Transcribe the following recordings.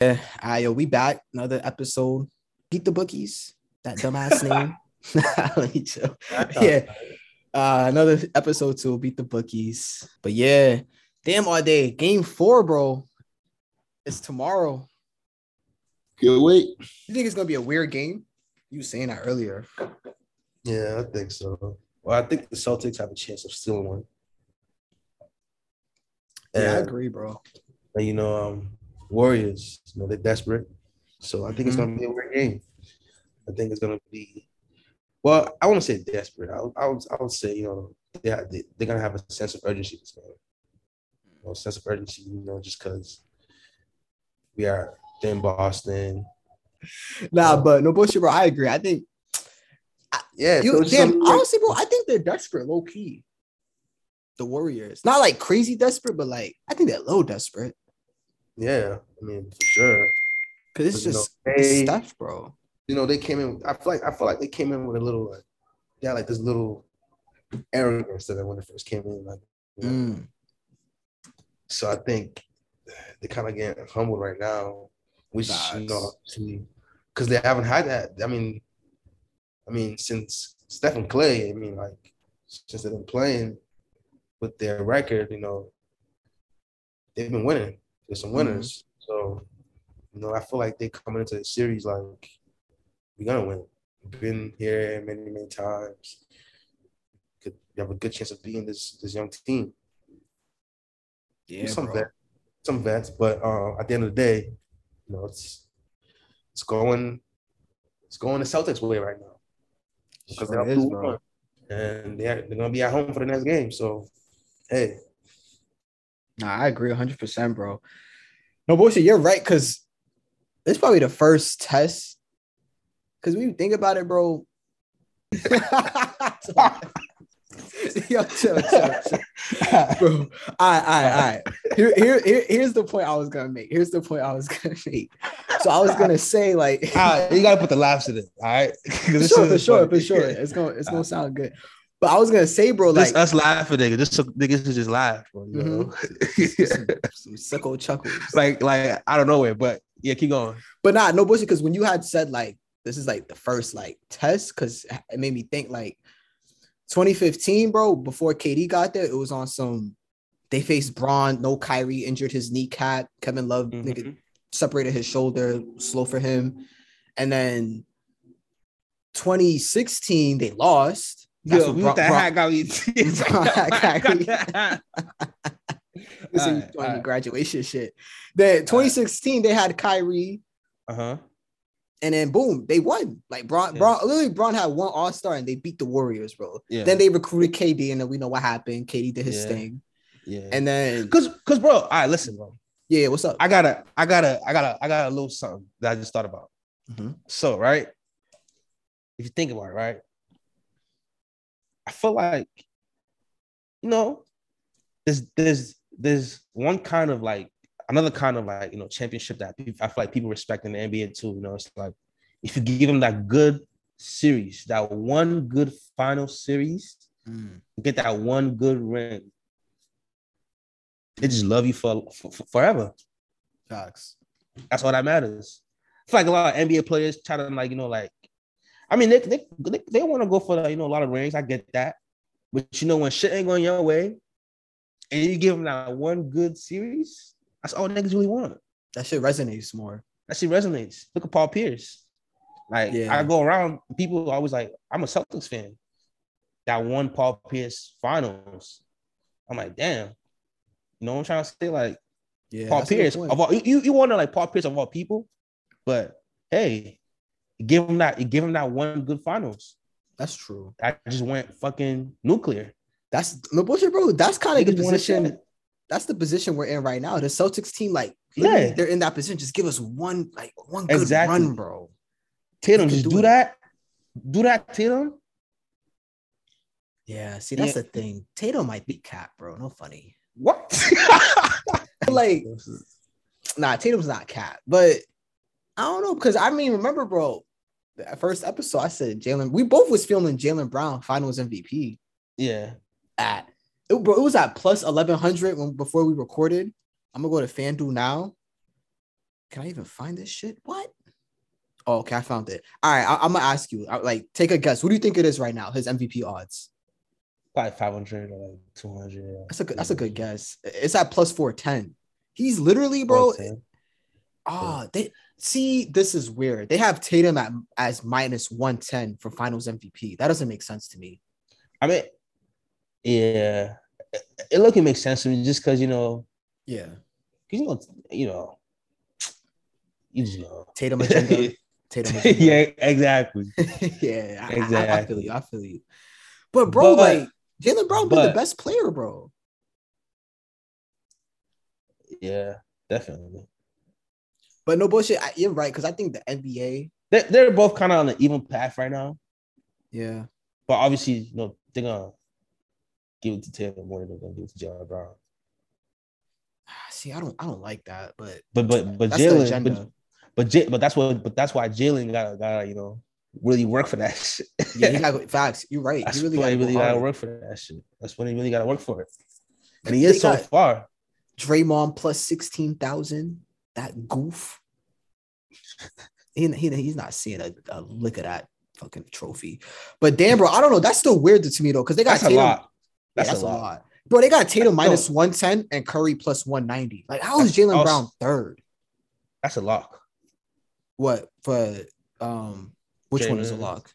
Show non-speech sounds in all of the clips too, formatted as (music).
Yeah, ah, yo, we back another episode. Beat the bookies. That dumbass (laughs) name. (laughs) Let me chill. Yeah, uh, another episode to beat the bookies. But yeah, damn all day. Game four, bro. It's tomorrow. Good wait. You think it's gonna be a weird game? You were saying that earlier. Yeah, I think so. Well, I think the Celtics have a chance of stealing one. Yeah, I agree, bro. and, you know, um, Warriors, you know, they're desperate. So I think it's Mhm. gonna be a weird game. I think it's gonna be well, I wouldn't say desperate. I I would, I would say, you know, they, they they're gonna have a sense of urgency this game. You know, sense of urgency, you know, just because we are in Boston. Nah, but no bullshit, bro. I agree. I think Yeah, you damn honestly, bro. I think they're desperate, low key. The Warriors, not like crazy desperate, but like I think they're low desperate yeah, I mean, for sure. because it's You know, just they- it's Steph, bro. you know, they came in. I feel like I feel like they came in with a little, like, they had like this little arrogance to them when they first came in. Like, you know. Mm. so I think they kind of getting humbled right now, which you know, because they haven't had that. I mean, I mean, since Stephen Klay, I mean, like since they've been playing with their record, you know, they've been winning. There's some winners, so you know, I feel like they coming into the series like we're gonna win. We've been here many, many times. Could you have a good chance of beating this this young team. Yeah, some bro. vet, some vets, but uh, at the end of the day, you know, it's it's going it's going the Celtics way right now because Sure they're is, up 2-1, and they're they're gonna be at home for the next game. So, hey, Nah, I agree 100%, bro. No bullshit, you're right, because it's probably the first test. Because when you think about it, bro. (laughs) Yo, chill, chill, chill. (laughs) bro. All right, all right, all right. Here, here, here, here's the point I was gonna make. Here's the point I was gonna make. So I was gonna say, like, you gotta put the laughs in it, all right? (laughs) for sure, for sure, for sure. It's gonna, it's gonna sound good. But I was gonna say, bro, like Just us laughing, nigga. Just so niggas to just laugh, bro. You know? (laughs) some, some sicko chuckles. like, like I don't know where, but yeah, keep going. but not no bullshit because when you had said like this is like the first like test because it made me think like 2015 bro before KD got there it was on some they faced Bron no Kyrie injured his kneecap Kevin Love nigga Mhm. separated his shoulder slow for him and then 2016 they lost That's Yo, what we Bron- with that Bron- hat got me. this is Alright, doing graduation shit then 2016 they had Kyrie Uh huh. and then boom, they won. Like Bron, Yeah. Bron, literally Bron had one All Star and they beat the Warriors, bro. Yeah. Then they recruited KD, and then we know what happened. KD did his Yeah. thing, Yeah. and then Cause, cause, bro. All right, listen, bro. yeah, what's up? I gotta, I gotta, I gotta, I got a little something that I just thought about. Mhm. So, right, if you think about it, right, I feel like, you know, there's, there's, there's one kind of like another kind of like you know championship that people, I feel like people respect in the NBA too. You know, it's like if you give them that good series, that one good final series, Mm. get that one good ring, they just love you for, for, for forever. Facts. That's all that matters. It's like a lot of NBA players try to like, you know, like, I mean, they they, they, they want to go for you know, a lot of rings. I get that. But you know, when shit ain't going your way and you give them that one good series, that's all niggas really want. That shit resonates more. That shit resonates. Look at Paul Pierce. Like Yeah. I go around, people are always like, I'm a Celtics fan. That one Paul Pierce finals. I'm like, damn. You know what I'm trying to say? Like, Yeah, Paul that's a good Pierce of all you, you wonder like Paul Pierce of all people, but hey, give him that give him that one good finals. That's true. I just went fucking nuclear. That's no bullshit, bro. That's kind of the position. That's the position we're in right now. The Celtics team, like, Yeah. they're in that position. Just give us one, like, one good Exactly. run, bro. Tatum, just do do that. Do that, Tatum. Yeah, see, that's Yeah. the thing. Tatum might be cap, bro. No funny. What? (laughs) Like, (laughs) nah, Tatum's not cap, but I don't know because I mean, remember, bro, the first episode I said Jaylen. We both was filming Jaylen Brown Finals MVP yeah. at it, bro. It was at plus eleven hundred when before we recorded. I'm gonna go to FanDuel now. Can I even find this shit? What? Oh, okay, I found it. All right, I, am gonna ask you. I, like, take a guess. What do you think it is right now? His MVP odds? Probably 500 or like 200. That's a good. That's a good guess. It's at plus 410. He's literally, bro. Ah, oh, they see. This is weird. They have Tatum at as minus 110 for Finals MVP. That doesn't make sense to me. I mean, yeah, it, it looking makes sense to me just because you know. Yeah. Because you know, you know, you just know Tatum (laughs) agenda. Tatum. Agenda. yeah, exactly. (laughs) yeah, exactly. I, I, feel you. I feel you. But bro, but, like Jaylen Brown been the best player, bro. Yeah, definitely. But no bullshit. You're right because I think the NBA they're, they're both kind of on an even path right now. Yeah, but obviously, you know, they're gonna give it to Taylor more than they're gonna give it to Jaylen Brown. Ah, see, I don't, I don't like that, but but but but Jaylen, but but, J, but that's what, but that's why Jaylen got got you know really work for that (laughs) shit. yeah, he got facts. You're right. That's he really got really gotta work for that shit. That's when he really gotta work for it. And he is so far. Draymond plus sixteen thousand. That goof. he, he, he's not seeing a, a lick of that fucking trophy. But damn, bro, I don't know. That's still weird to me though, because they got that's Tatum. a lot. That's, yeah, that's a, lot. lot. Bro, they got Tatum minus 110 and Curry plus 190. Like, how is Jaylen Brown third? That's a lock. What for um which Draymond. one is a lock?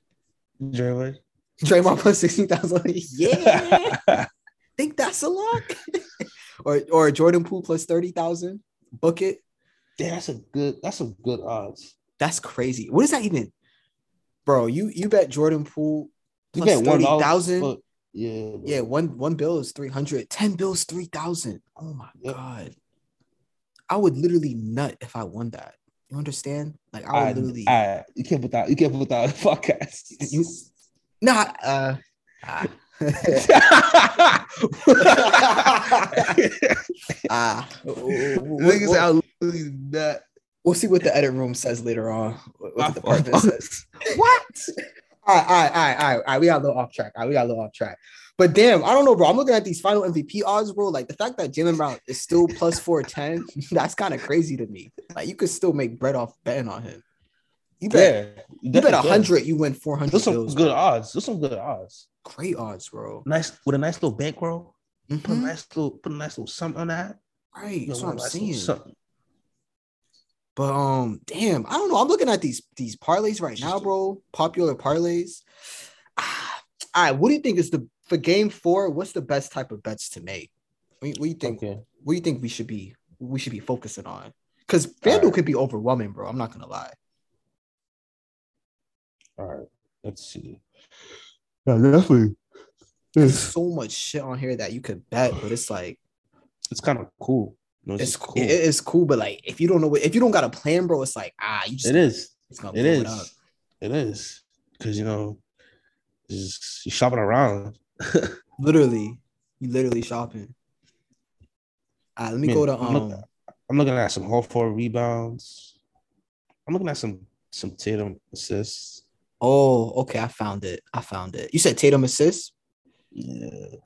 Draymond. Draymond plus 16,000. Yeah. (laughs) Think that's a lock? (laughs) or or Jordan Poole plus 30,000. Book it. Yeah, that's a good that's a good odds. That's crazy. What is that even? Bro, you you bet Jordan Poole plus you bet 30,000. Yeah. Bro. Yeah, one one bill is 300. 10 bills 3,000. Oh my yep. god. I would literally nut if I won that. You understand? Like I would literally. I, you can't put that. You can't put that podcast. (laughs) You, nah. Uh, (laughs) (laughs) ah. ah. Niggas that. We'll see what the edit room says later on. What the department says. (laughs) what? All right, all right, all right, all right, all right. We got a little off track. All right, we got a little off track. But damn, I don't know, bro. I'm looking at these final MVP odds, bro. Like the fact that Jaylen Brown is still plus 410, (laughs) that's kind of crazy to me. Like you could still make bread off betting on him. You bet, yeah, you, you bet a hundred, you win 400. Those some bills, good bro. odds. Those some good odds. Great odds, bro. Nice with a nice little bankroll. Mm-hmm. Put a mm-hmm. nice little, put a nice little something on that. Right, you that's what I'm nice saying. But um, damn, I don't know. I'm looking at these these parlays right now, bro. Popular parlays. Ah, all right, what do you think is the for game four, what's the best type of bets to make? What, what do you think? Okay. What do you think we should be we should be focusing on? Because FanDuel right. could be overwhelming, bro. I'm not gonna lie. All right, let's see. Yeah, definitely. There's so much shit on here that you could bet, but it's like it's kind of cool. No, it's, it's cool. It is cool, but like if you don't know what if you don't got a plan, bro, it's like ah, you just it is. It's gonna it is. It, it is because you know, just shopping around (laughs) literally, you literally shopping. All right, let me Man, go to um. I'm looking, I'm looking at some whole four rebounds. I'm looking at some some Tatum assists. Oh, okay. I found it. I found it. You said Tatum assists. Yeah.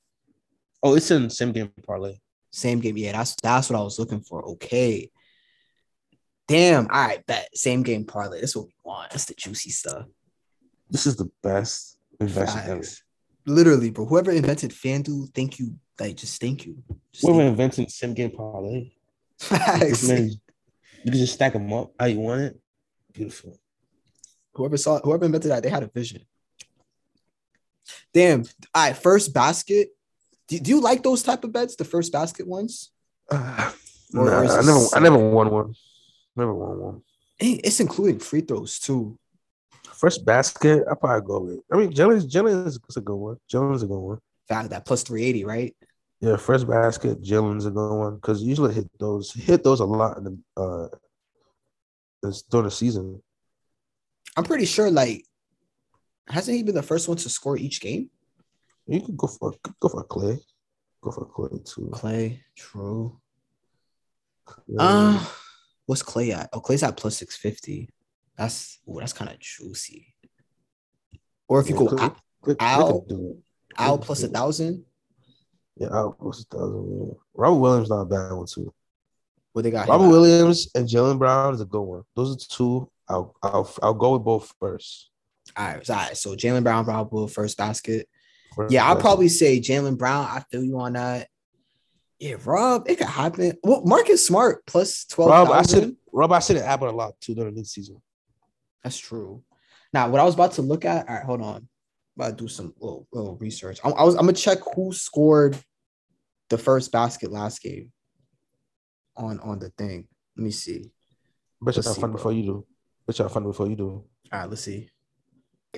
Oh, it's in same game parlay. Same game. Yeah, that's that's what I was looking for. Okay. Damn. All right, bet. Same game parlay. That's what we want. That's the juicy stuff. This is the best investment ever literally, bro. Whoever invented FanDuel, thank you. Like, just thank you. Just whoever thank invented sim game parlay. man, you can just stack them up how you want it. Beautiful. Whoever saw, whoever invented that, they had a vision. Damn. All right, first basket. Do, do you like those type of bets, the first basket ones? Uh, nah, I never, I never won one. Never won one. It's including free throws too. First basket, I probably go with. I mean, Jaylen Jaylen is a good one. Jaylen's a good one. Fact that plus three eighty, right? Yeah, first basket, Jaylen's a good one because usually hit those hit those a lot in the uh during the season. I'm pretty sure, like, hasn't he been the first one to score each game? You could go for go for Klay, go for Klay too. Klay, true. Klay. Uh, what's Klay at? Oh, Klay's at plus six fifty. That's ooh, that's kind of juicy. Or if you yeah, go click, Al, Al plus a thousand. Yeah, Al plus a thousand. Robert Williams not a bad one too. What they got? Robert Williams and Jaylen Brown is a good one. Those are two. I'll I'll I'll go with both first. All right, all right. So Jaylen Brown, Robert Will, first basket. Yeah, I'll probably say Jaylen Brown. I feel you on that. Yeah, Rob, it could happen. Well, Marcus Smart plus twelve Rob. I said Rob. I said it happened a lot too during this season. That's true. Now, what I was about to look at. All right, hold on. about to do some little, little research. I, I was. I'm gonna check who scored the first basket last game. On on the thing. Let me see. Bet you have fun bro. before you do. Bet you have fun before you do. All right, let's see.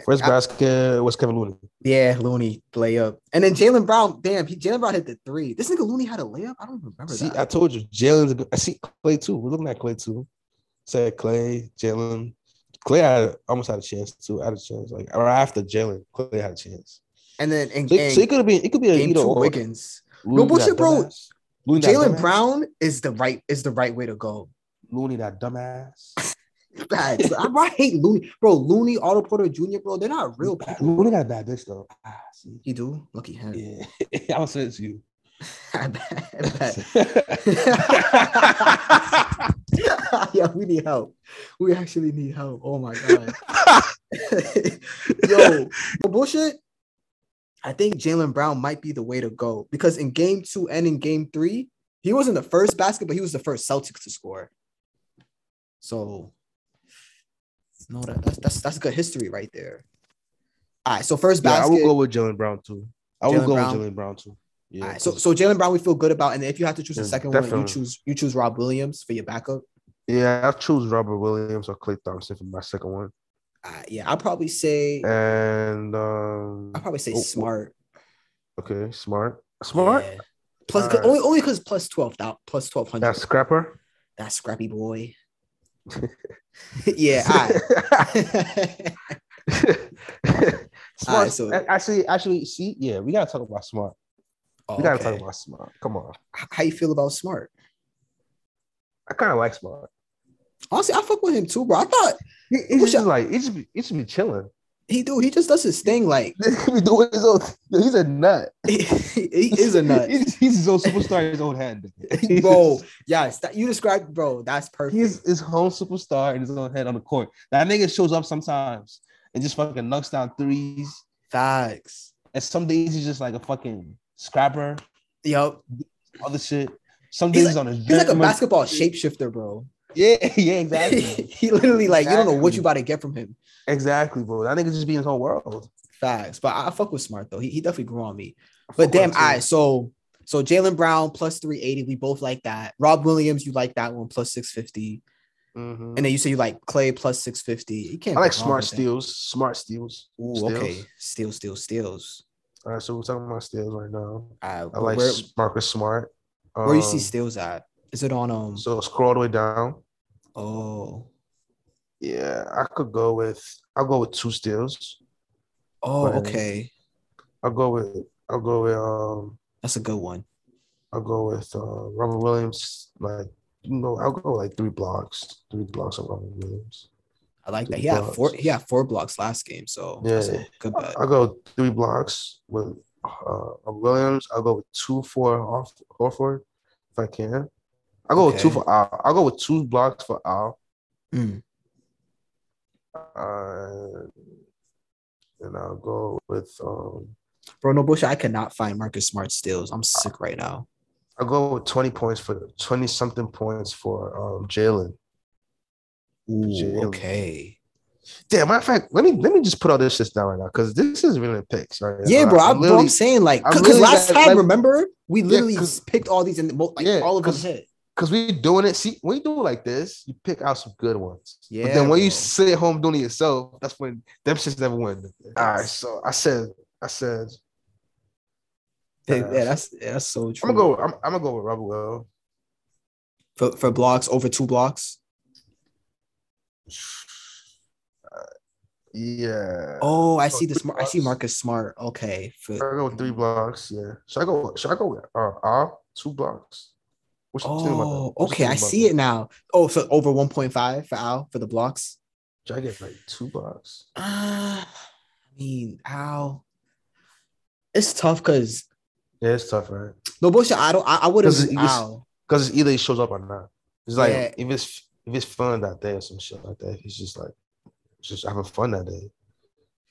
First I- basket was Kevin Looney. Yeah, Looney layup, and then Jaylen Brown. Damn, he Jaylen Brown hit the three. This nigga Looney had a layup. I don't remember See, that. I told you, Jaylen's. a good- I see Klay too. We're looking at Klay too. Said Klay, Jaylen. Klay had almost had a chance too. Had a chance, like or after Jaylen, Klay had a chance. and then and, So, and so it could be. It could be a game two. Wiggins. Looney bullshit, bro. dumbass. Looney that Jaylen. Brown is the right is the right way to go. Looney that dumbass. (laughs) Facts. I, I hate Looney, bro. Looney, Otto Porter Jr., bro. They're not real Bad. Looney got a bad bitch though. Ah, see. He do. Lucky him. Yeah, (laughs) I was saying to you. (laughs) I bet. (laughs) I yeah, we need help. We actually need help. Oh my god. Yo, bullshit. I think Jaylen Brown might be the way to go because in game two and in game three, he wasn't the first basket, but he was the first Celtics to score. So, no, that, that's that's that's good history right there. All right, so first yeah, I basket. will go with Jaylen Brown too. I will Jaylen go Brown? with Jaylen Brown too. Yeah. All right, so so Jaylen Brown, we feel good about, and if you have to choose the Yeah, second one, you choose you choose Rob Williams for your backup. yeah, I choose Robert Williams or Klay Thompson for my second one. Uh, yeah, I'll probably say And um I'll probably say oh, oh, smart. okay, smart. Smart. Yeah. Plus, Alright. only only because plus twelve plus twelve hundred. That scrapper. That scrappy boy. (laughs) yeah, (laughs) right. (laughs) smart. Alright, so- actually, actually, see, yeah, we gotta talk about smart. Oh, We gotta okay. talk about smart. Come on, How you feel about smart? I kind of like smart. Honestly, I fuck with him too, bro. I thought He, Wish just I- like he just be, he just be chilling. He do. He just does his thing. Like (laughs) he doing his own. He's a nut. (laughs) he, he is a nut, (laughs) he's, he's his own superstar his own head, bro. Yes, that you described, bro. That's perfect. He's his own superstar in his own head on the court. That nigga shows up sometimes and just fucking knocks down threes. Facts. And some days he's just like a fucking scrapper, Yup. other shit. Some days he's on his He's like a basketball shapeshifter, bro. Yeah, yeah, exactly. he literally like you don't know what Exactly. you about to get from him. Exactly, bro. That nigga just be in his own world. Facts. But I, fuck with smart though. He, he definitely grew on me. But damn, I right. So so Jaylen Brown plus 380. We both like that. Rob Williams, you like that one plus 650. Mhm. And then you say you like Klay plus 650. You can't I like smart with that. steals. Smart steals. Ooh, Steals. okay. Steals, steals, steals. All right, so we're talking about steals right now. Uh, I like where, Marcus Smart. where you see Um, steals at? Is it on um So scroll all the way down. oh Yeah, I could go with. I'll go with two steals. oh But- okay. I'll go with. I'll go with. Um, That's a good one. I'll go with uh, Robert Williams. Like you know, I'll go like three blocks. Three blocks of Robert Williams. I like that. Two He had four blocks. he had four blocks last game, so Yeah. good bet. I'll go three blocks with uh, Williams. I'll go with two for Hoff- Horford if I can. I'll go with two for Al. I'll go with two blocks for Al. Mm. Uh, and I'll go with um. Bro, no bullshit. I cannot find Marcus Smart steals. I'm sick right now. I'll go with twenty points for twenty something points for um Jaylen. Okay. Damn, matter of fact, let me let me just put all this shit down right now because this is really picks, right? Yeah, bro. Bro, I'm saying like, because really last time, like- remember, we literally 'cause- picked all these and like Yeah, all of them hit. Cause we doing it. See, when you do it like this, you pick out some good ones. but Yeah, then when you sit at home doing it yourself, that's when them shits never win. All right, so I said, I said, Yeah, uh, yeah, that's yeah, that's so true. I'm gonna go. I'm, I'm gonna go with Robert Will. for for blocks over two blocks. Yeah. Oh, I So see this. three I see. Marcus Smart. Okay, for I go with three blocks? Yeah. Should I go? Should I go with uh, two blocks? What you think about that? oh, okay, I see it now. Oh, so over 1.5 for Al for the blocks. Should I get like two blocks? Uh, I mean, Al. It's tough because Yeah, it's tough, right? no bullshit. I don't. I, I wouldn't 'Cause do it was- Al. Because it's either he shows up or not. It's like Yeah. if it's if it's fun that day or some shit like that, he's just like just having fun that day.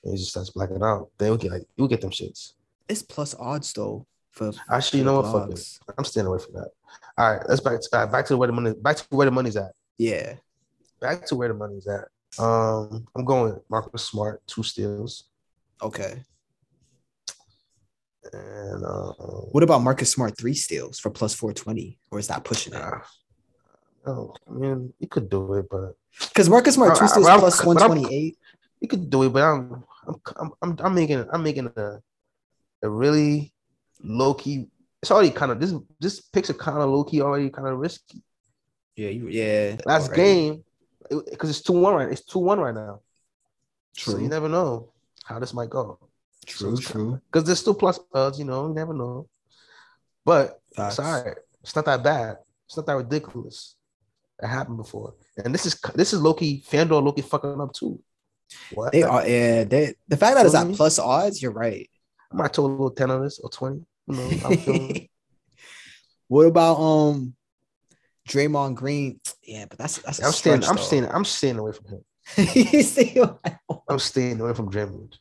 And he just starts blacking out. Then we get like you'll get them shits. It's plus odds though. For Actually, you know what? Fuck it. I'm staying away from that. All right, let's back to uh, back to where the money back to where the money's at. Yeah. Back to where the money's at. Um, I'm going Marcus Smart, two steals, Okay. and uh, What about Marcus Smart three steals for plus four twenty? Or is that pushing it? nah. no, I mean you could do it, but Because Marcus Smart two steals plus one twenty eight. you could do it. But I'm I'm I'm I'm, I'm making I'm making a a really low key. It's already kind of this this picks are kind of low key already kind of risky. Yeah, you yeah. Last already. game because it's two one right. It's two one right now. So True. you never know how this might go. True, true. Because there's still plus odds, you know, you never know. But Facts. it's all right. It's not that bad. It's not that ridiculous. That happened before. And this is this is Loki, FanDuel Loki fucking up too. What? They are yeah, they the fact that it's at plus odds, you're right. I might little 10 on this or 20. You know, I'm (laughs) what about um Draymond Green? Yeah, but that's that's I'm staying, I'm though. staying, I'm (laughs) staying away from him. I'm staying away from Draymond.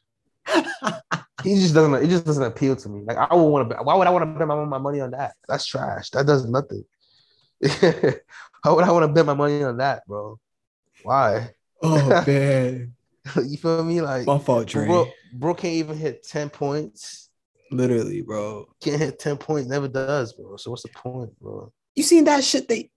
He just doesn't it just doesn't appeal to me. Like I would want to why would I want to bet my, my money on that? That's trash. That does nothing. (laughs) How would I want to bet my money on that, bro? Why? oh man, you feel me? Like my fault, Dre. bro, bro can't even hit 10 points. Literally, bro. Can't hit 10 points, never does, bro. So what's the point, bro? You seen that shit? They,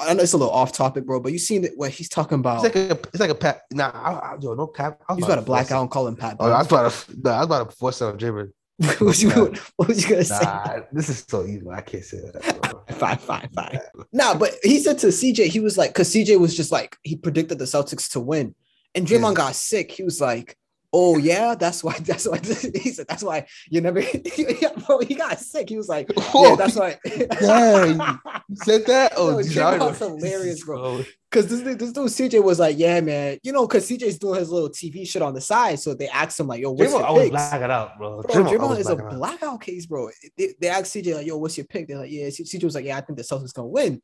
I know it's a little off topic, bro, but you seen it what he's talking about? It's like a it's like a pat. Nah, I, I, yo, no cap. I was he's about to black out and call him Pat. Oh, I was about to, nah, I was about to force out Draymond. (laughs) what, was you, what was you gonna say? Nah, this is so easy. I can't say that. (laughs) Fine, fine, fine. Nah, but he said to CJ, he was like, because CJ was just like, he predicted the Celtics to win. And Draymond Yeah. got sick. He was like, oh, yeah, that's why, (laughs) that's why, (laughs) he said, that's why you never, (laughs) yeah, bro, he got sick. He was like, yeah, that's why. Yeah, said that? Oh, Yo, geez, I Draymond's don't know. hilarious, bro. Oh, Because this, this dude CJ was like, yeah, man, you know, because CJ's doing his little TV shit on the side. So they asked him, like, yo, what's Draymond your picks? black it out, bro. Bro, Draymond is a black it out. blackout case, bro. They, they asked CJ, like, yo, what's your pick? They're like, yeah. CJ was like, yeah, I think the Celtics gonna win.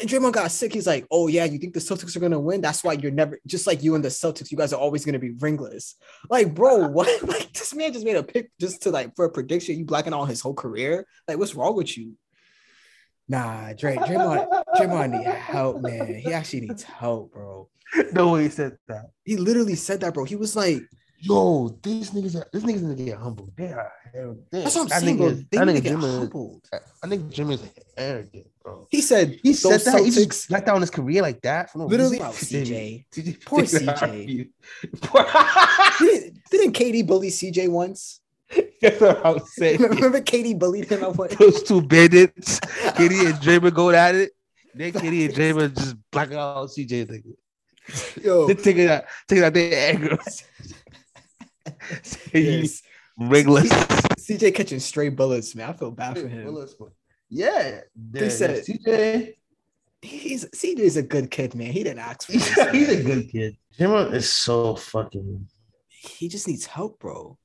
And Draymond got sick. He's like, oh, yeah, you think the Celtics are gonna win? That's why you're never, just like you and the Celtics, you guys are always gonna be ringless. Like, bro, (laughs) what? (laughs) Like, this man just made a pick just to like for a prediction. You blacking out his whole career. Like, what's wrong with you? Nah, Dre, (laughs) Draymond, Draymond need help, man. He actually needs help, bro. No way he said that. He literally said that, bro. He was like, Yo, these niggas, are, these niggas need to get humble. They are arrogant. that's what I'm That saying, nigga bro. is- They that need to nigga get Jimmy is- humbled. I think Jimmy is arrogant, bro. He said He those said that. He Celtics- just blacked out his career like that. For no Literally, reason. CJ. CJ. Poor CJ. (laughs) Didn't, didn't KD bully CJ once? That's what I was saying. (laughs) Remember KD bullied him at one? Those two bandits, KD and Draymond go at it. Then KD and Draymond just black out CJ nigga. Yo, They take it out, take it out their anger. (laughs) (laughs) You yes. ringless. CJ catching stray bullets, man. I feel bad for him. Yeah, They said- CJ. He's CJ's a good kid, man. He didn't ask for He's, this. (laughs) he's a good kid. Draymond is so fucking. He just needs help, bro.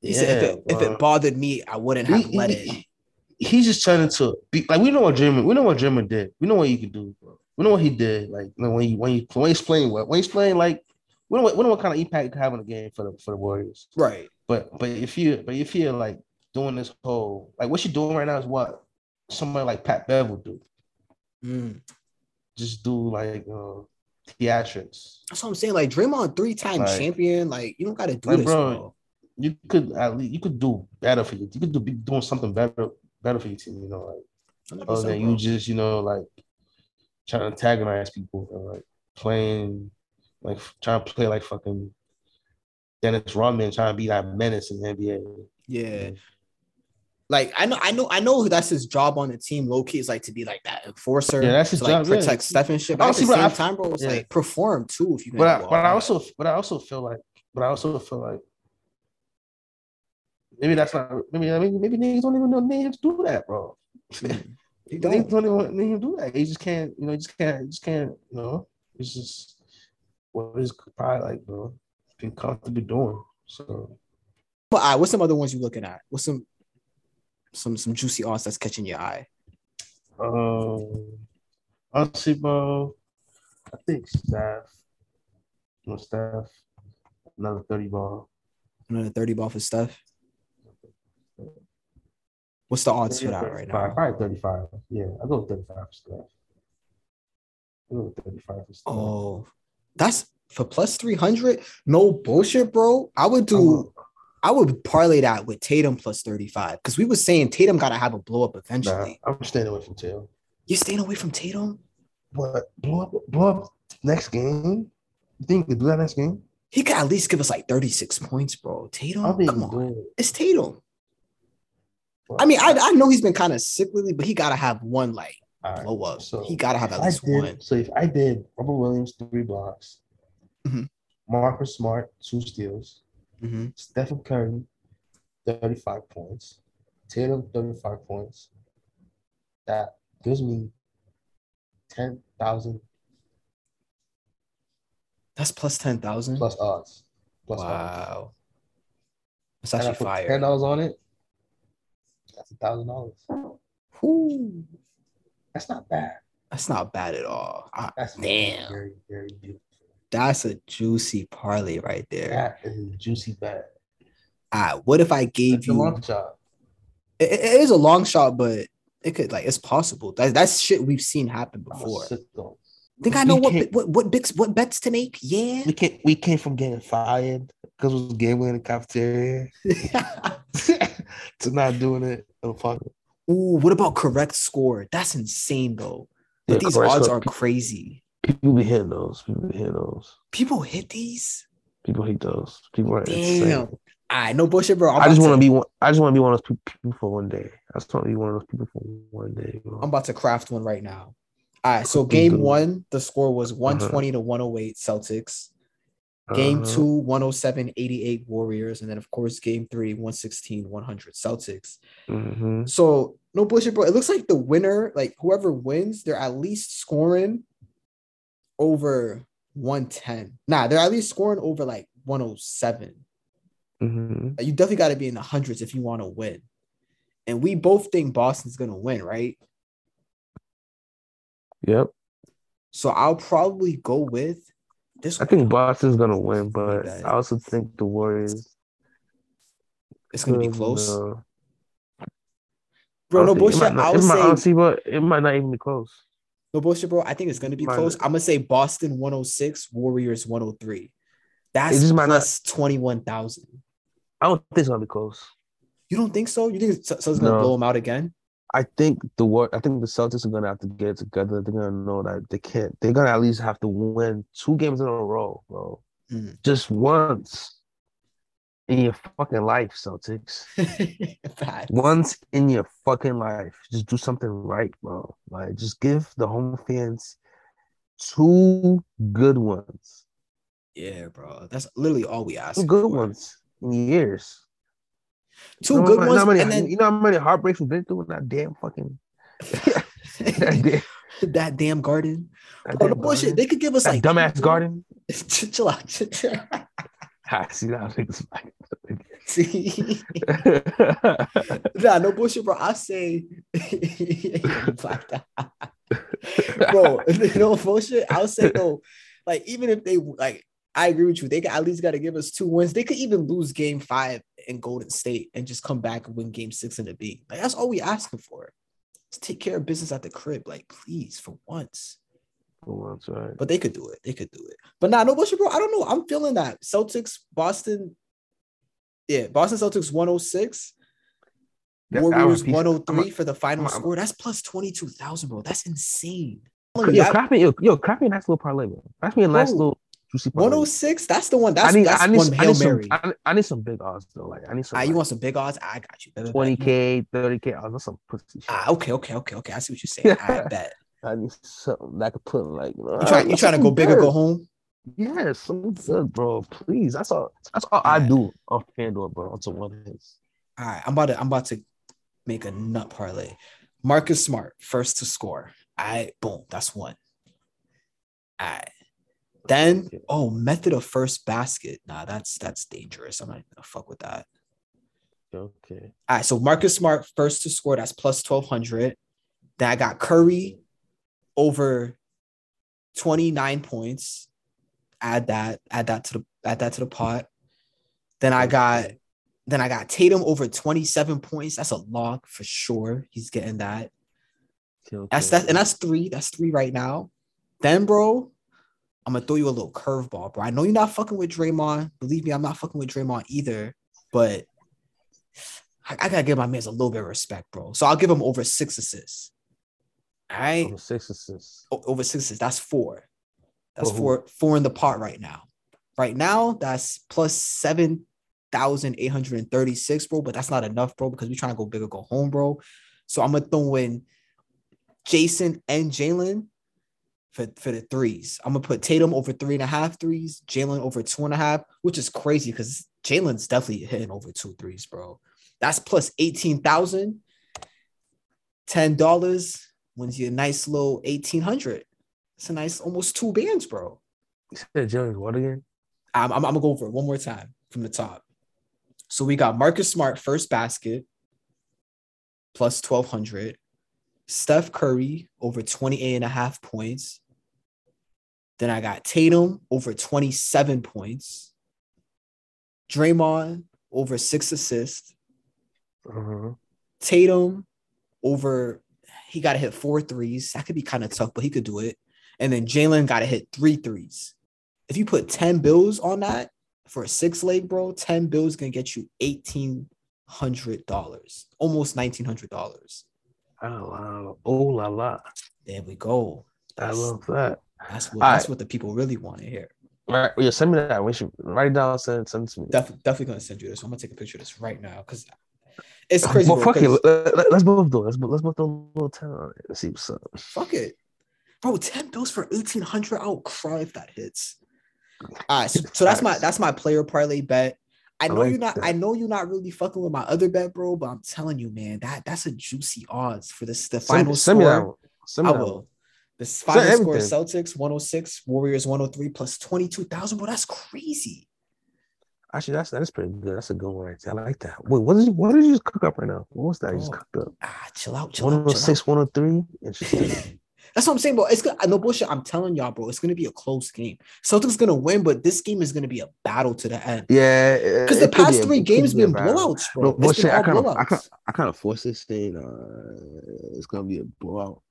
He Yeah, said if it, if it bothered me, I wouldn't have He- let he- it. He's just trying to be like we know what Draymond. We know what Draymond did. We know what he could do. Bro. We know what he did. Like when he when he when he's playing well, when he's playing like we what, we know what kind of impact you could have on the game for the for the Warriors. Right. But but if you but if you're like doing this whole like what you're doing right now is what somebody like Pat Bev would do. Mm. Just do like uh, theatrics. That's what I'm saying. Like Draymond, three time Like- champion. Like you don't got to do Like, this, bro, bro. You could at least you could do better for you. You could do, be doing something better better for your team. You know, like other than bro. you just you know like trying to antagonize people and like playing like trying to play like fucking Dennis Rodman trying to be that menace in the NBA. Yeah. Like I know, I know, I know that's his job on the team. Low key is like to be like that enforcer. Yeah, that's his to, like, job, yeah. Protect Steph and shit. But I at the see, but same I- time, bro, it's yeah. like perform too. If you But I, can. but I also but I also feel like but I also feel like maybe that's not maybe maybe maybe niggas don't even know they have to do that, bro. You (laughs) Niggas don't. don't even want niggas to do that. He just can't, you know, he just can't, he just can't, you know. It's just what he's probably like, bro, been comfortable doing. So But all right, what's some other ones you looking at? What's some some some juicy odds that's catching your eye? um Honestly, bro, I think Steph. No Steph. Another 30 ball. Another 30 ball for Steph. What's the odds for that right now? Probably 35. Yeah, I'll go 35 for Steph. I'll go 35 for Steph. Oh, that's for plus 300. No bullshit, bro. I would do, I would parlay that with Tatum plus 35 because we were saying Tatum got to have a blow up eventually. Nah, I'm staying away from Tatum. You're staying away from Tatum? What? Blow up, blow up next game? You think you could do that next game? He could at least give us like 36 points, bro. Tatum, come on. It. It's Tatum. I mean, I, I know he's been kind of sickly, but he got to have one like right, blow up. So he got to have at least did, one. So if I did Robert Williams three blocks, mm-hmm. Marcus Smart two steals, mm-hmm. Stephen Curry 35 points, Tatum 35 points, that gives me 10,000. That's plus 10,000? Plus odds. Plus wow. Odds. That's actually fire. $10 on it. That's a thousand dollars. That's not bad. That's not bad at all. That's damn. Very, very beautiful. That's a juicy parlay right there. That is a juicy bet. Ah, what if I gave That's you a long shot? It, it is a long shot, but it could like it's possible. That, that's shit we've seen happen before. Think I know what, what what bets what bets to make? Yeah, we came we came from getting fired because we was gambling in the cafeteria to not doing it. Ooh, what about correct score? That's insane though. Yeah, these odds score. are crazy. People be hitting those. People be hitting those. People hit these. People hit those. People are Damn. insane. I no bullshit, bro. I just want to be one. I just want to be one of those people for one day. I just want to be one of those people for one day. Bro. I'm about to craft one right now. All right. So game one, the score was 120 uh-huh. to 108 Celtics. Game uh-huh. two, 107, 88 Warriors. And then, of course, game three, 116, 100 Celtics. Mm-hmm. So, no bullshit, bro. It looks like the winner, like whoever wins, they're at least scoring over 110. Nah, they're at least scoring over like 107. Mm-hmm. You definitely got to be in the hundreds if you want to win. And we both think Boston's going to win, right? Yep. So I'll probably go with this. I think Boston's gonna win, but I also think the Warriors. It's gonna be close. Uh, bro, no bullshit. It might, not, it might, honestly, but it might not even be close. No bullshit, bro. I think it's gonna be close. I'm gonna say Boston 106, Warriors 103. That's just plus twenty one thousand. I don't think it's gonna be close. You don't think so? You think so? It's gonna no. blow them out again? I think the war. I think the Celtics are gonna have to get together. They're gonna know that they can't. They're gonna at least have to win two games in a row, bro. Mm. Just once in your fucking life, Celtics. (laughs) once in your fucking life, just do something right, bro. Like, just give the home fans two good ones. Yeah, bro. That's literally all we ask. Good for. ones in years. Two you know, good ones. Many, and then, you know how many heartbreaks we've been through in that damn fucking (laughs) that, (laughs) damn, that damn garden. That oh, damn the bullshit. Garden. They could give us that like dumbass garden. (laughs) chill out. Chill out. I see that niggas See, nah, no bullshit, bro. I say, bro, no bullshit. I'll say no. Like even if they like I agree with you. They at least got to give us two wins. They could even lose game five in Golden State and just come back and win game six in the B. Like that's all we asking for. Let's take care of business at the crib. Like, please, for once. For once, right. But they could do it. They could do it. But nah, no bullshit, bro. I don't know. I'm feeling that. Celtics, Boston. Yeah, Boston Celtics 106. Warriors 103 for the final I'm, score. That's plus 22,000, bro. That's insane. Yo, craft me, yo, yo, me a nice little parlay, bro. Craft me a nice little 106. That's the one. That's, I need, that's I need, one I need Some, I, I, need some big odds though. Like I need some. Ah, like, you want some big odds? I got you. 20k, 30k. I want some pussy shit. Ah, okay, okay, okay, okay. I see what you're saying. I (laughs) bet. I need something that I could put like you know. You trying? You (laughs) trying to go big or go home? Yes, something good, bro. Please. That's all. That's all, all I do on FanDuel, bro. Onto one hits. All right, I'm about to. I'm about to make a nut parlay. Marcus Smart first to score. I boom. That's one. All right. Then oh, method of first basket. Nah, that's that's dangerous. I'm not gonna fuck with that. Okay. All right. So Marcus Smart first to score. That's plus twelve hundred. Then I got Curry over 29 points. Add that, add that to the add that to the pot. Then I got then I got Tatum over 27 points. That's a lock for sure. He's getting that. Okay, That's that, and that's three. That's three right now. Then, bro, I'm gonna throw you a little curveball, bro. I know you're not fucking with Draymond. Believe me, I'm not fucking with Draymond either. But I, I gotta give my man a little bit of respect, bro. So I'll give him over six assists. All right, six assists. O- over six assists. That's four. That's four. Four in the pot right now. Right now, that's plus seven thousand eight hundred and thirty-six, bro. But that's not enough, bro, because we're trying to go big or go home, bro. So I'm gonna throw in Jayson and Jaylen for, for the threes. I'm gonna put Tatum over three and a half threes, Jaylen over two and a half, which is crazy because Jaylen's definitely hitting over two threes, bro. That's plus 18,000. $10 wins you a nice little 1800. It's a nice almost two bands, bro. You said Jones what again? I'm, I'm, I'm gonna go over it one more time from the top. So we got Marcus Smart first basket plus 1200. Steph Curry over 28 and a half points. Then I got Tatum over 27 points. Draymond over six assists. Uh-huh. Tatum over, he got to hit four threes. That could be kind of tough, but he could do it. And then Jaylen got to hit three threes. If you put 10 bills on that for a six leg, bro, 10 bills going to get you $1,800, almost $1,900. Oh, wow. Oh la la. There we go. I love that. That's, what, All that's right. what the people really want to hear. All right, yeah, send me that. We should write it down. Send, send it to me. Def- definitely going to send you this. I'm going to take a picture of this right now because it's crazy. Well, fuck it. Let, us both do it. Let's, bo- let's both do a little ten on it. Let's see what's up. Fuck it. Bro, 10 bills for 1800. I'll cry if that hits. All right, so, so that's my that's my player parlay bet. I I know like you're not that. I know you're not really fucking with my other bet, bro, but I'm telling you, man, that that's a juicy odds for this the Send, final send me that one. Send I me that will. This final score. Celtics 106, Warriors 103 plus 22,000, bro. That's crazy. Actually, that's that is pretty good. That's a good one right there. I like that. Wait, what did you what did you just cook up right now? What was that you just Bro. cooked up? Ah, chill out, chill out, 106, 103. Interesting. (laughs) That's what I'm saying, bro. It's good. No bullshit. I'm telling y'all, bro. It's gonna be a close game. Celtics gonna win, but this game is gonna be a battle to the end. yeah, Because the past three games been blowouts, bro. No, been bullshit. I kind of, I kind, I kind of force this thing. Uh, it's gonna be a blowout.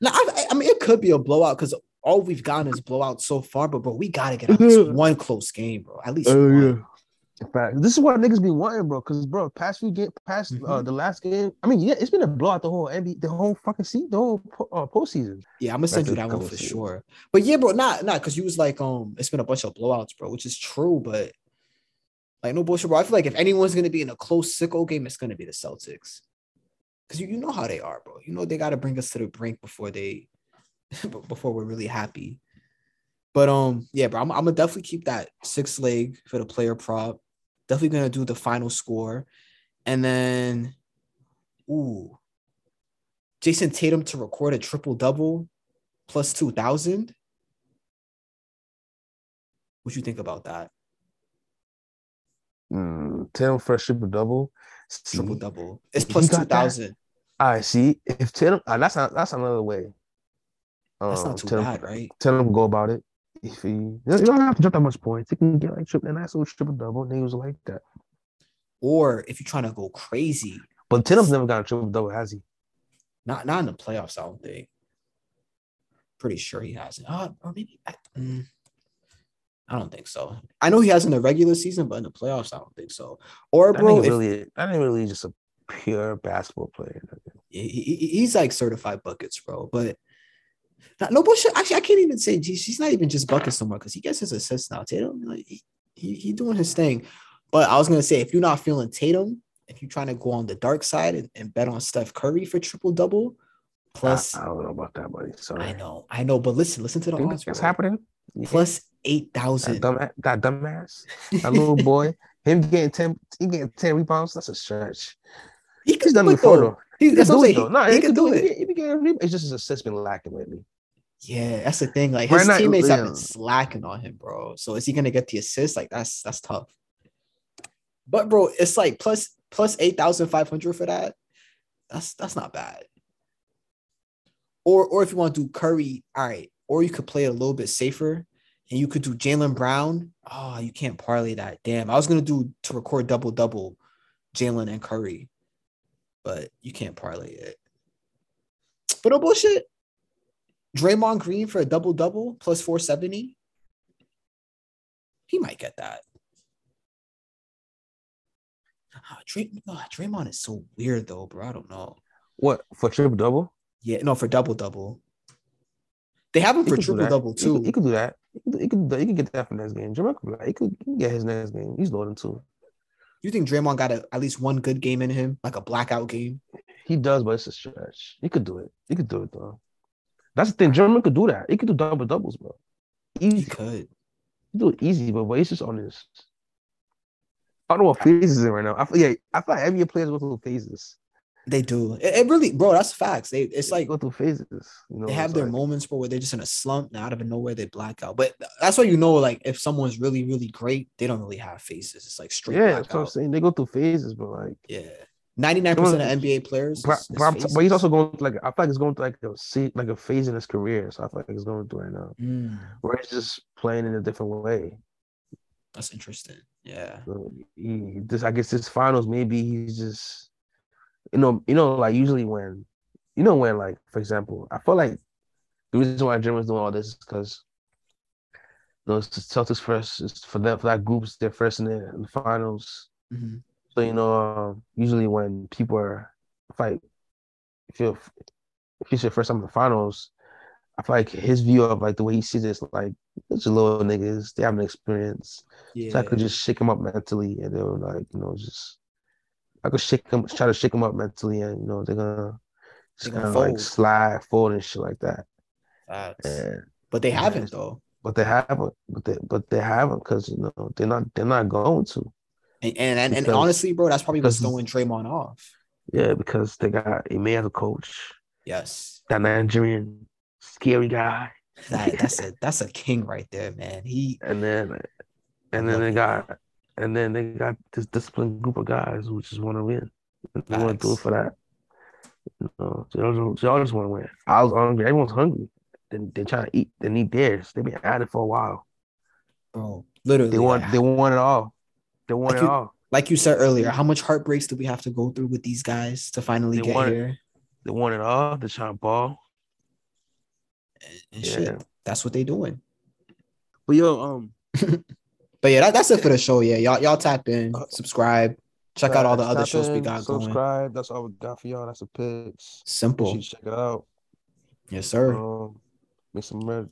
Now, I, I mean, it could be a blowout because all we've gotten is blowouts so far, but bro, we gotta get at least (laughs) one close game, bro. At least Oh one. yeah. Fact, this is what niggas be wanting, bro. Because bro, past few game, past uh, Mhm. the last game. I mean, yeah, it's been a blowout the whole NBA, the whole fucking season, the whole po- uh, postseason. Yeah, I'm gonna send you That's a that one for seasons. sure. But yeah, bro, not not because you was like, um, it's been a bunch of blowouts, bro, which is true, but like no bullshit, bro. I feel like if anyone's gonna be in a close sicko game, it's gonna be the Celtics. Because you, you know how they are, bro. You know they gotta bring us to the brink before they (laughs) before we're really happy. But um, yeah, bro, I'm, I'm gonna definitely keep that six leg for the player prop. Definitely gonna do the final score, and then, ooh, Jayson Tatum to record a triple double plus two thousand. What you think about that Mm, Tatum first triple double. See, triple double? It's plus two thousand. All right, see if Tatum, uh, that's not that's another way. That's Um, not too Tatum, bad, right? Tatum go about it. If he, you don't have to drop that much points. He can get like triple, a nice little triple double. Niggas like that. Or if you're trying to go crazy, But Tatum's never got a triple double, has he? not not in the playoffs, I don't think. Pretty sure he hasn't. Uh, or maybe I, mm, I don't think so. I know he has in the regular season, but in the playoffs, I don't think so. Or bro, if- really, nigga really just a pure basketball player. he, he- he's like certified buckets, bro. But not, no bullshit. Actually, I can't even say geez, he's not even just buckets more because he gets his assists now. Tatum, like he, he he doing his thing. But I was gonna say, if you're not feeling Tatum, if you're trying to go on the dark side and, and bet on Steph Curry for triple double, plus I, I don't know about that, buddy. Sorry. I know, I know, but listen, listen to the odds. that's bro. happening. Plus eight that thousand. dumb, that dumbass, that little boy, him getting ten, he getting ten rebounds. That's a stretch. He could done do it it before though. He, He that's can what I'm do it saying. though. He, he can do He, it. he be getting rebounds. It's just his assist been lacking lately. Yeah, that's the thing. Like Right his now, teammates have yeah. been slacking on him, bro. So is he gonna get the assist? Like that's that's tough. But bro, it's like plus plus eight thousand five hundred for that. That's that's not bad. or or if you want to do Curry, all right. Or you could play it a little bit safer, and you could do Jaylen Brown. Oh, you can't parlay that. Damn, I was gonna do to record double double, Jaylen and Curry, but you can't parlay it. But no bullshit. Draymond Green for a double double plus four seventy. He might get that. Oh, Dray, oh, Draymond is so weird though, bro. I don't know. What for triple double? Yeah, no, for double double. They have him He for triple double He too. could, he could do that. He could, he could, get that for next game. Jamal could, he could, he could get his next game. He's loading too. You think Draymond got a, at least one good game in him, like a blackout game? He does, but it's a stretch. He could do it. He could do it though. That's the thing. Draymond could do that. He could do double doubles, bro. He could. He do it easy, but, but he's just on this. I don't know what phases in right now. I feel yeah, I feel like NBA players go through phases. They do. It, it really, bro. That's facts. They it's like go through phases. You know, they have their like- moments, bro, where they're just in a slump, and out of nowhere they black out. But that's why you know, like, if someone's really, really great, they don't really have faces. It's like straight Yeah, that's what I'm saying. They go through phases, but like, Yeah, ninety nine percent of NBA players. but, is- but, he's also going like I feel like he's going through like a like a phase in his career. So I feel like he's going through right now, Mm, where he's just playing in a different way. that's interesting. Yeah, So he this I guess this finals maybe he's just you know you know like usually when you know when like for example I feel like the reason why Draymond's doing all this is because those Celtics first is for them for that group is their first in the, in the finals. Mhm. So you know um, usually when people are fight if you're if it's your first time in the finals, I feel like his view of like the way he sees it is like it's a little niggas they haven't experienced. yeah. So I could just shake him up mentally, and they were like, you know, just I could shake them, try to shake them up mentally, and you know, they're gonna just They're kind gonna of like slide, fold, and shit like that. And but they haven't though, but they haven't, but they but they haven't because you know they're not they're not going to. and and, and, and honestly, bro, that's probably what's because- throwing Draymond off. Yeah, because they got a man as a coach, Yes, that Nigerian scary guy, that that's (laughs) a that's a king right there, man. He and then and then they got and then they got this disciplined group of guys who just want to win. They want to do it for that. You know, they all, they all just want to win. I was hungry. Everyone's hungry. They they trying to eat. They need theirs. They've been at it for a while. Oh, literally, They want they want it all. They want Like it you- all. like you said earlier, how much heartbreaks do we have to go through with these guys to finally They get want it. here? They want it all. They're trying to ball. And, and Yeah. shit, that's what they're doing. But yo, um, (laughs) But yeah, that, that's it for the show. Yeah, y'all y'all tap in, uh, subscribe, check out all the other shows we got subscribe. That's all we got for y'all. That's the picks. Simple. Check it out. Yes, sir. Um, make some red.